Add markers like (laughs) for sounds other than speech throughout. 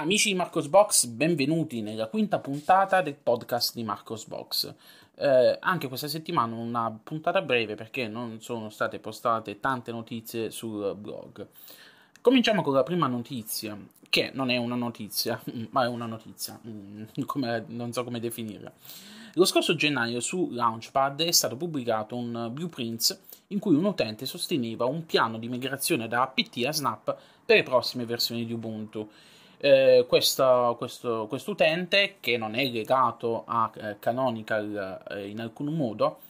Amici di Marcos Box, benvenuti nella quinta puntata del podcast di Marcos Box. Eh, anche questa settimana una puntata breve perché non sono state postate tante notizie sul blog. Cominciamo con la prima notizia, che non è una notizia, (laughs) ma è una notizia, mm, come, non so come definirla. Lo scorso gennaio su Launchpad è stato pubblicato un blueprint in cui un utente sosteneva un piano di migrazione da APT a Snap per le prossime versioni di Ubuntu eh, questo, questo, utente, che non è legato a eh, Canonical eh, in alcun modo,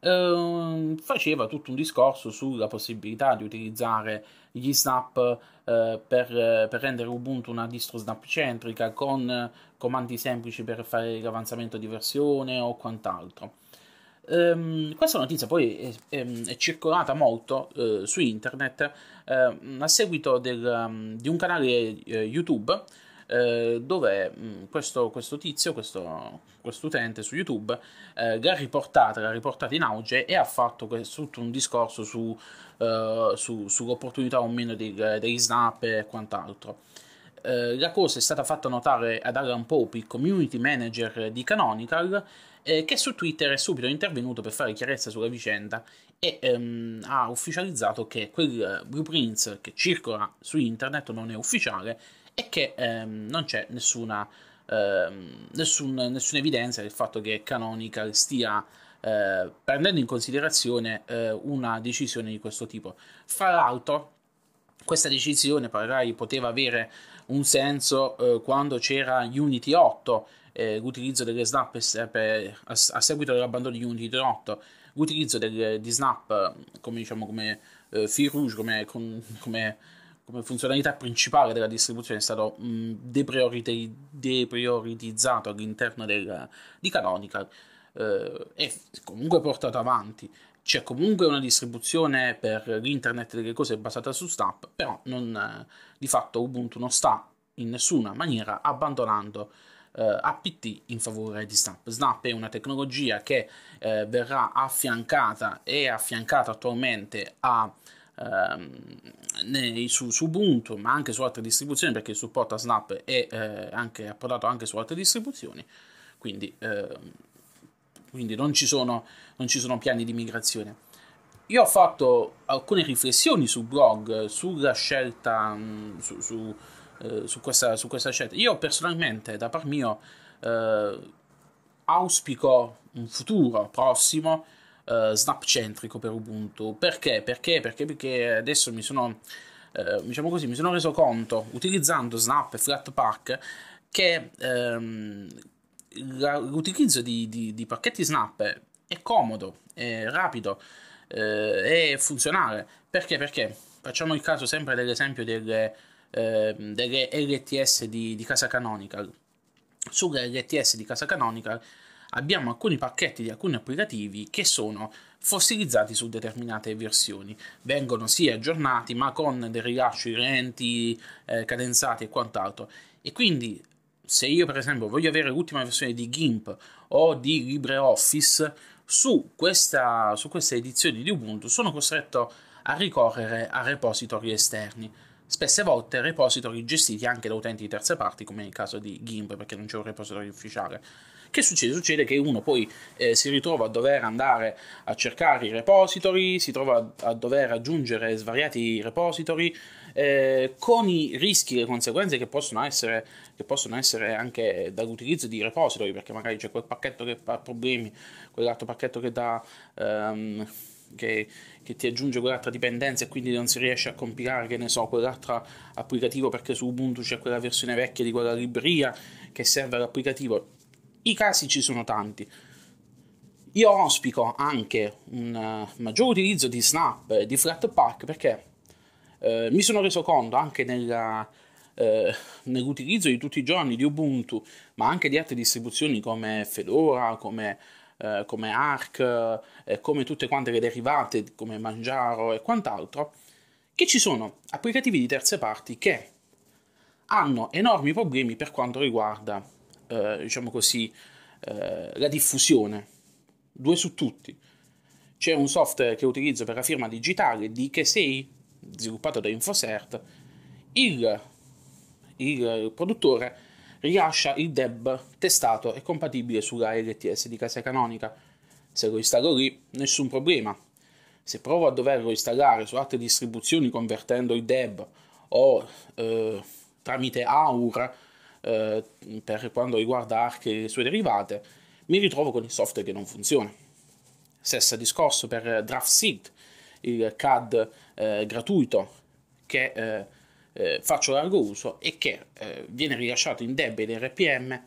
ehm, faceva tutto un discorso sulla possibilità di utilizzare gli snap eh, per, per, rendere Ubuntu una distro snap centrica con comandi semplici per fare l'avanzamento di versione o quant'altro. Um, questa notizia poi è, è, è circolata molto uh, su internet uh, a seguito del, um, di un canale uh, YouTube dove um, questo, questo, tizio, questo, utente su YouTube, l'ha riportata, l'ha riportata in auge e ha fatto questo, tutto un discorso su, su, sull'opportunità o meno dei, snap e quant'altro. la cosa è stata fatta notare ad Alan Pope, il community manager di Canonical, eh, che su Twitter è subito intervenuto per fare chiarezza sulla vicenda e ehm, ha ufficializzato che quel blueprint che circola su internet non è ufficiale e che ehm, non c'è nessuna, ehm, nessun, nessuna evidenza del fatto che Canonical stia eh, prendendo in considerazione eh, una decisione di questo tipo. Fra l'altro, questa decisione magari poteva avere un senso eh, quando c'era Unity 8 eh, l'utilizzo delle snap per, a, a, seguito dell'abbandono di Unity 8, l'utilizzo del, di snap come, diciamo, come eh, fil rouge, come, con, come, come, funzionalità principale della distribuzione è stato mh, deprioriti, deprioritizzato all'interno del, di Canonical eh, è comunque portato avanti. C'è comunque una distribuzione per l'internet delle cose basata su Snap, però non, di fatto Ubuntu non sta in nessuna maniera abbandonando eh, APT in favore di Snap. Snap è una tecnologia che eh, verrà affiancata e affiancata attualmente a ehm, nei, su, su, Ubuntu ma anche su altre distribuzioni perché supporta Snap è eh, anche approdato anche su altre distribuzioni quindi, eh, quindi non, ci sono, non ci sono piani di migrazione io ho fatto alcune riflessioni sul blog sulla scelta su, su eh, su, questa, su, questa, scelta. Io personalmente, da par mio, eh, auspico un futuro prossimo eh, snap-centrico per Ubuntu. Perché? Perché? Perché, perché adesso mi sono, eh, diciamo così, mi sono reso conto, utilizzando Snap e Flatpak, che ehm, l'utilizzo di, di, di, pacchetti Snap è comodo, è rapido, eh, è funzionale. Perché? Perché facciamo il caso sempre dell'esempio delle eh, delle LTS di, di casa Canonical. Sulle LTS di casa Canonical abbiamo alcuni pacchetti di alcuni applicativi che sono fossilizzati su determinate versioni. Vengono sì aggiornati, ma con dei rilasci lenti, eh, cadenzati e quant'altro. E quindi, se io per esempio voglio avere l'ultima versione di GIMP o di LibreOffice, su, questa, su queste edizioni di Ubuntu sono costretto a ricorrere a repository esterni spesse volte repository gestiti anche da utenti di terze parti, come nel caso di GIMP, perché non c'è un repository ufficiale. Che succede? Succede che uno poi eh, si ritrova a dover andare a cercare i repository, si trova a dover aggiungere svariati repository, eh, con i rischi e le conseguenze che possono, essere, che possono essere anche dall'utilizzo di repository, perché magari c'è quel pacchetto che fa problemi, quell'altro pacchetto che dà... Um, che, che, ti aggiunge quell'altra dipendenza e quindi non si riesce a compilare, che ne so, quell'altro applicativo perché su Ubuntu c'è quella versione vecchia di quella libreria che serve all'applicativo. I casi ci sono tanti. Io auspico anche un uh, maggior utilizzo di Snap e di Flatpak perché uh, mi sono reso conto anche nella, uh, nell'utilizzo di tutti i giorni di Ubuntu, ma anche di altre distribuzioni come Fedora, come eh, come Arc, eh, come tutte quante le derivate come Mangiaro e quant'altro, che ci sono applicativi di terze parti che hanno enormi problemi per quanto riguarda, eh, diciamo così, eh, la diffusione. Due su tutti. C'è un software che utilizzo per la firma digitale di Kesei, sviluppato da Infocert, il il produttore rilascia il deb testato e compatibile sulla LTS di casa canonica. Se lo installo lì, nessun problema. Se provo a doverlo installare su altre distribuzioni convertendo il deb o eh, tramite AUR eh, per quanto riguarda Arc e le sue derivate, mi ritrovo con il software che non funziona. Stesso discorso per DraftSeed, il CAD eh, gratuito che eh, faccio largo uso e che eh, viene rilasciato in DEB ed RPM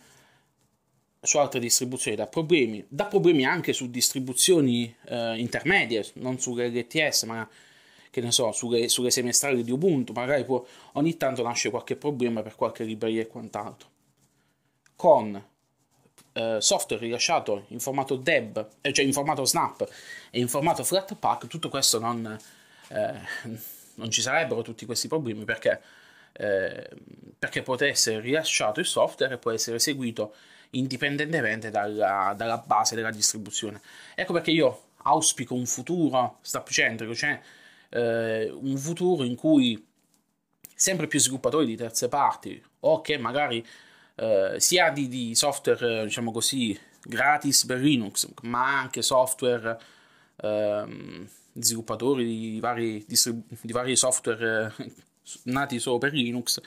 su altre distribuzioni da problemi, da problemi anche su distribuzioni eh, intermedie, non sulle LTS, ma che ne so, sulle, sulle semestrali di Ubuntu, magari può, ogni tanto nasce qualche problema per qualche libreria e quant'altro. Con eh, software rilasciato in formato DEB, eh, cioè in formato Snap e in formato Flatpak, tutto questo non, eh, non ci sarebbero tutti questi problemi perché, eh, perché può essere rilasciato il software e può essere eseguito indipendentemente dalla, dalla, base della distribuzione. Ecco perché io auspico un futuro stapcentrico, cioè eh, un futuro in cui sempre più sviluppatori di terze parti o che magari eh, sia di, di, software, diciamo così, gratis per Linux, ma anche software ehm, sviluppatori di vari, distribu- di vari software eh, nati solo per Linux,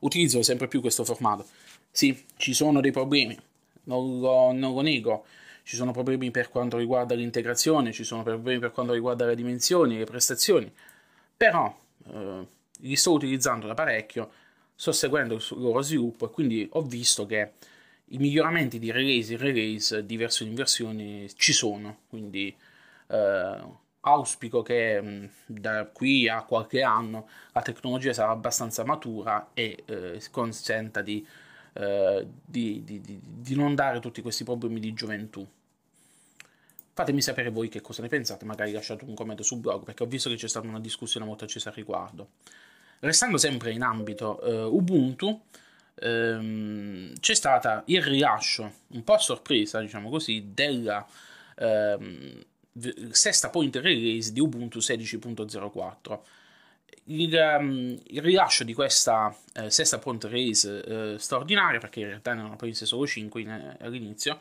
utilizzano sempre più questo formato. Sì, ci sono dei problemi, non lo, non lo nego, ci sono problemi per quanto riguarda l'integrazione, ci sono problemi per quanto riguarda le dimensioni, le prestazioni, però eh, li sto utilizzando da parecchio sto seguendo il loro sviluppo e quindi ho visto che i miglioramenti di release in release, di versione in versione ci sono, quindi eh, auspico che mh, da qui a qualche anno la tecnologia sarà abbastanza matura e eh, consenta di, eh, di, di, di, non dare tutti questi problemi di gioventù. Fatemi sapere voi che cosa ne pensate, magari lasciate un commento sul blog perché ho visto che c'è stata una discussione molto accesa al riguardo. Restando sempre in ambito eh, Ubuntu, ehm, c'è stato il rilascio, un po' a sorpresa, diciamo così, della ehm, sesta point release di Ubuntu 16.04. Il, um, il, rilascio di questa eh, sesta point release eh, straordinaria, perché in realtà ne erano prese solo 5 in, eh, all'inizio,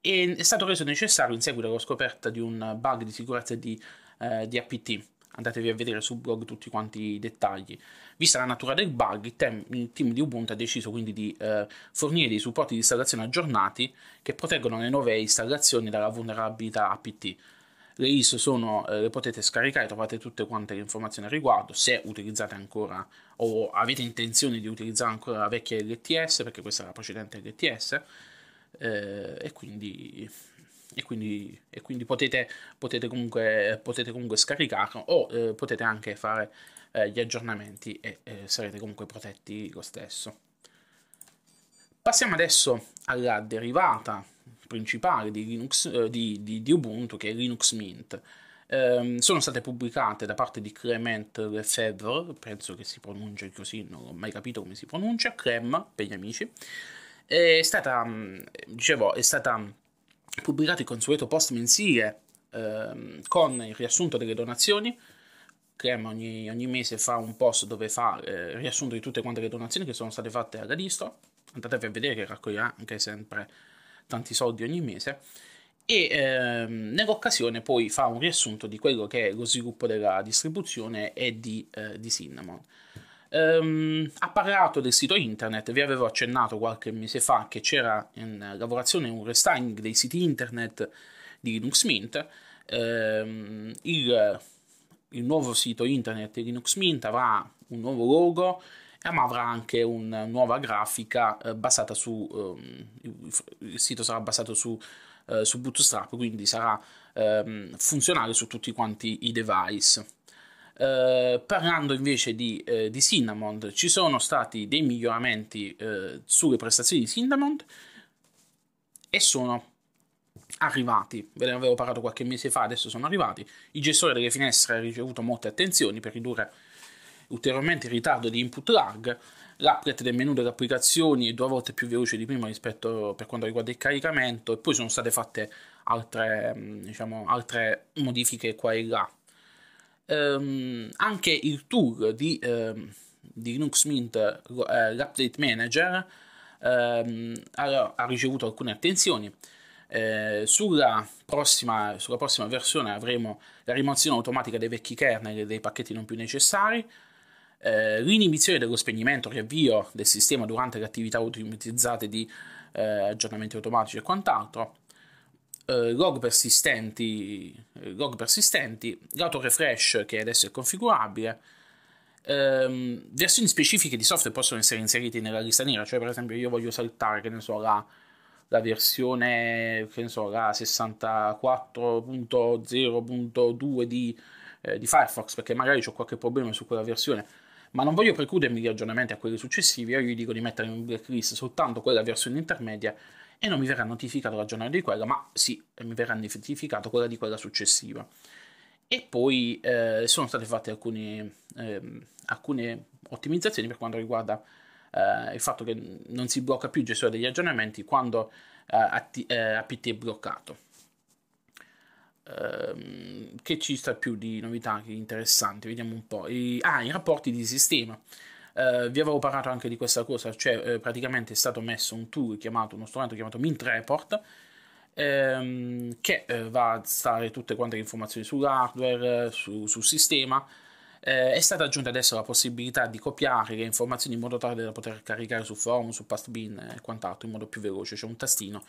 è, è, stato reso necessario in seguito alla scoperta di un bug di sicurezza di, eh, di APT andatevi a vedere sul blog tutti quanti i dettagli. Vista la natura del bug, il, team, il team di Ubuntu ha deciso quindi di eh, fornire dei supporti di installazione aggiornati che proteggono le nuove installazioni dalla vulnerabilità APT. Le ISO sono, eh, le potete scaricare, trovate tutte quante le informazioni al riguardo, se utilizzate ancora o avete intenzione di utilizzare ancora la vecchia LTS, perché questa è la precedente LTS, eh, e quindi e quindi, e quindi potete, potete, comunque, potete, comunque, scaricarlo o eh, potete anche fare eh, gli aggiornamenti e eh, sarete comunque protetti lo stesso. Passiamo adesso alla derivata principale di, Linux, eh, di, di, di Ubuntu che è Linux Mint. Um, sono state pubblicate da parte di Clement Lefebvre, penso che si pronunci così, non ho mai capito come si pronuncia, Clem per gli amici. È stata, mm, dicevo, è stata pubblicato il consueto post mensile ehm, con il riassunto delle donazioni. Crema ogni, ogni, mese fa un post dove fa eh, riassunto di tutte quante le donazioni che sono state fatte alla distro. Andatevi a vedere che raccoglierà anche sempre tanti soldi ogni mese. E ehm, nell'occasione poi fa un riassunto di quello che è lo sviluppo della distribuzione e di, eh, di Cinnamon. Um, ha parlato del sito internet, vi avevo accennato qualche mese fa che c'era in lavorazione un restyling dei siti internet di Linux Mint. Um, il, il, nuovo sito internet di Linux Mint avrà un nuovo logo, ma avrà anche una nuova grafica uh, basata su. Um, il sito sarà basato su, uh, su Bootstrap, quindi sarà funzionale su tutti quanti i device. Eh, parlando invece di, eh, di, Cinnamon, ci sono stati dei miglioramenti eh, sulle prestazioni di Cinnamon e sono arrivati, ve ne avevo parlato qualche mese fa, adesso sono arrivati. Il gestore delle finestre ha ricevuto molte attenzioni per ridurre ulteriormente il ritardo di input lag. L'applet del menu delle applicazioni è due volte più veloce di prima rispetto per quanto riguarda il caricamento e poi sono state fatte altre, diciamo, altre modifiche qua e là um, anche il tour di, um, di Linux Mint, eh, l'Update Manager, ehm, ha, ha, ricevuto alcune attenzioni. Eh, sulla, prossima, sulla prossima versione avremo la rimozione automatica dei vecchi kernel e dei pacchetti non più necessari, eh, l'inibizione dello spegnimento, riavvio del sistema durante le attività automatizzate di eh, aggiornamenti automatici e quant'altro, eh, log persistenti, log persistenti, l'auto-refresh che adesso è configurabile, ehm, versioni specifiche di software possono essere inserite nella lista nera, cioè per esempio io voglio saltare, che ne so, la, la versione, che ne so, la 64.0.2 di, eh, di Firefox, perché magari ho qualche problema su quella versione, ma non voglio precludermi gli aggiornamenti a quelli successivi, io gli dico di mettere in blacklist soltanto quella versione intermedia e non mi verrà notificato l'aggiornamento di quella, ma sì, mi verrà notificato quella di quella successiva. E poi eh, sono state fatte alcune, eh, alcune, ottimizzazioni per quanto riguarda eh, il fatto che non si blocca più il gestore degli aggiornamenti quando APT eh, eh, è bloccato. Ehm, che ci sta più di novità interessanti? Vediamo un po'. I, ah, i rapporti di sistema. Uh, vi avevo parlato anche di questa cosa, cioè uh, praticamente è stato messo un tool chiamato, uno strumento chiamato Mint Report, ehm, che uh, va a stare tutte quante le informazioni sull'hardware, su, sul sistema. è stata aggiunta adesso la possibilità di copiare le informazioni in modo tale da poter caricare su forum, su pastbin e quant'altro in modo più veloce. C'è un tastino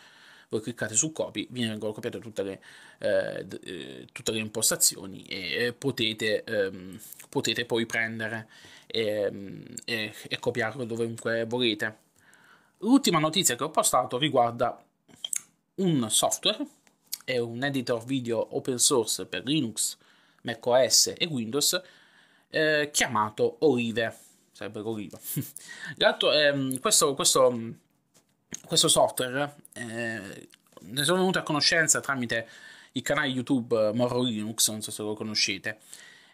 voi cliccate su copy, vi vengono copiate tutte le, eh, eh, tutte le impostazioni e potete, ehm, potete poi prendere e, e, e copiarlo dovunque volete. L'ultima notizia che ho postato riguarda un software, è un editor video open source per Linux, macOS e Windows eh, chiamato Olive, sarebbe l'oliva. (laughs) L'altro, eh, questo, questo questo software eh, ne sono venuto a conoscenza tramite il canale YouTube Moro Linux, non so se lo conoscete.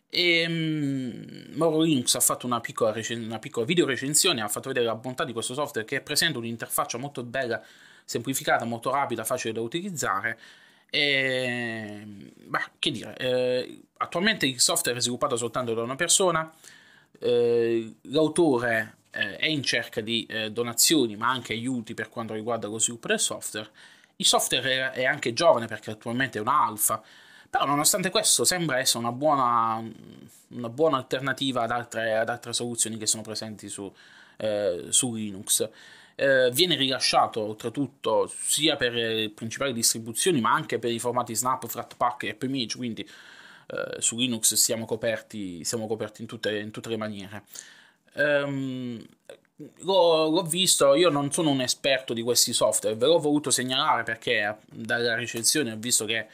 E um, Moro Linux ha fatto una piccola, recen- una piccola video recensione, ha fatto vedere la bontà di questo software che presenta un'interfaccia molto bella, semplificata, molto rapida, facile da utilizzare. E, bah, che dire, eh, attualmente il software è sviluppato soltanto da una persona, eh, l'autore eh, è in cerca di eh, donazioni ma anche aiuti per quanto riguarda lo sviluppo del software. Il software è anche giovane perché attualmente è una alfa, però nonostante questo sembra essere una buona, una buona alternativa ad altre, ad altre, soluzioni che sono presenti su, eh, su Linux. Eh, viene rilasciato oltretutto sia per le principali distribuzioni ma anche per i formati Snap, Flatpak e PMage, quindi eh, su Linux siamo coperti, siamo coperti in, tutte, in tutte le maniere. Um, l'ho, l'ho, visto, io non sono un esperto di questi software, ve l'ho voluto segnalare perché dalla recensione ho visto che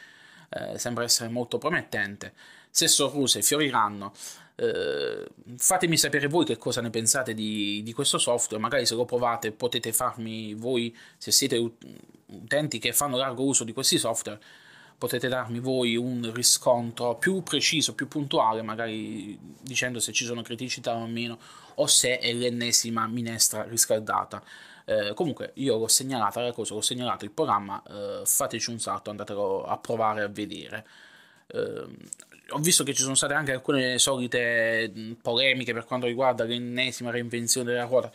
eh, sembra essere molto promettente. Se sorruse fioriranno. Eh, fatemi sapere voi che cosa ne pensate di, di, questo software, magari se lo provate potete farmi voi, se siete utenti che fanno largo uso di questi software, potete darmi voi un riscontro più preciso, più puntuale, magari dicendo se ci sono criticità o meno, o se è l'ennesima minestra riscaldata. Eh, comunque io l'ho segnalata la cosa, l'ho segnalato il programma, eh, fateci un salto, andatelo a provare a vedere. Eh, ho visto che ci sono state anche alcune solite polemiche per quanto riguarda l'ennesima reinvenzione della ruota.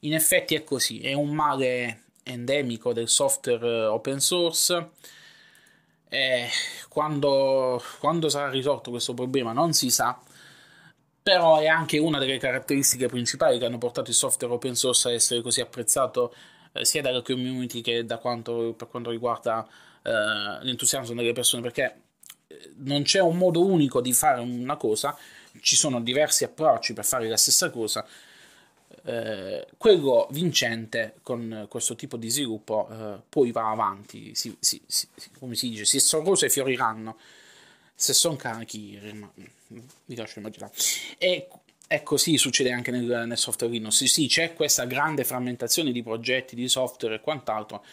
In effetti è così, è un male endemico del software eh, open source eh, quando, quando sarà risolto questo problema non si sa, però è anche una delle caratteristiche principali che hanno portato il software open source a essere così apprezzato eh, sia dalla community che da quanto, per quanto riguarda eh, l'entusiasmo delle persone, perché eh, non c'è un modo unico di fare una cosa, ci sono diversi approcci per fare la stessa cosa eh, quello vincente con questo tipo di sviluppo eh, poi va avanti, si, si, si, come si dice, si sorrose e fioriranno. Se sono carichi, mi lascio immaginare. E, e così succede anche nel, nel software Linux. Sì, sì, c'è questa grande frammentazione di progetti, di software e quant'altro,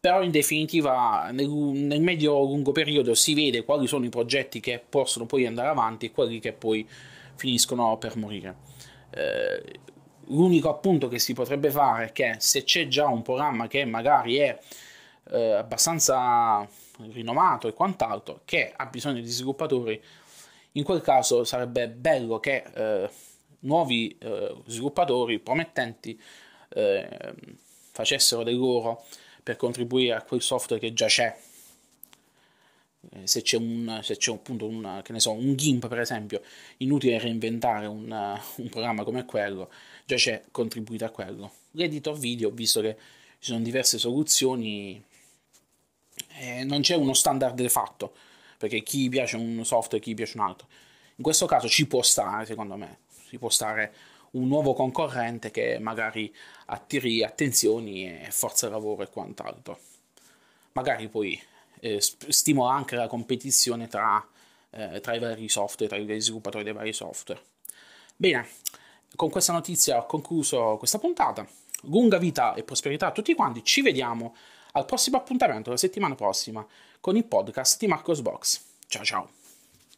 però in definitiva nel, nel medio-lungo periodo si vede quali sono i progetti che possono poi andare avanti e quelli che poi finiscono per morire. Eh, L'unico appunto che si potrebbe fare è che se c'è già un programma che magari è eh, abbastanza rinomato e quant'altro, che ha bisogno di sviluppatori, in quel caso sarebbe bello che eh, nuovi eh, sviluppatori promettenti eh, facessero del loro per contribuire a quel software che già c'è. Eh, se c'è, un, se c'è appunto un, che ne so, un GIMP per esempio, inutile reinventare un, (laughs) un programma come quello, già c'è, contribuito a quello. L'editor video, visto che ci sono diverse soluzioni, eh, non c'è uno standard de fatto, perché chi piace un software, chi piace un altro. In questo caso ci può stare, secondo me, ci può stare un nuovo concorrente che magari attiri attenzioni e forza lavoro e quant'altro. Magari poi stimola anche la competizione tra, eh, tra, i vari software, tra gli sviluppatori dei vari software. Bene, con questa notizia ho concluso questa puntata. Lunga vita e prosperità a tutti quanti. Ci vediamo al prossimo appuntamento la settimana prossima con il podcast di Marcos Box. Ciao ciao.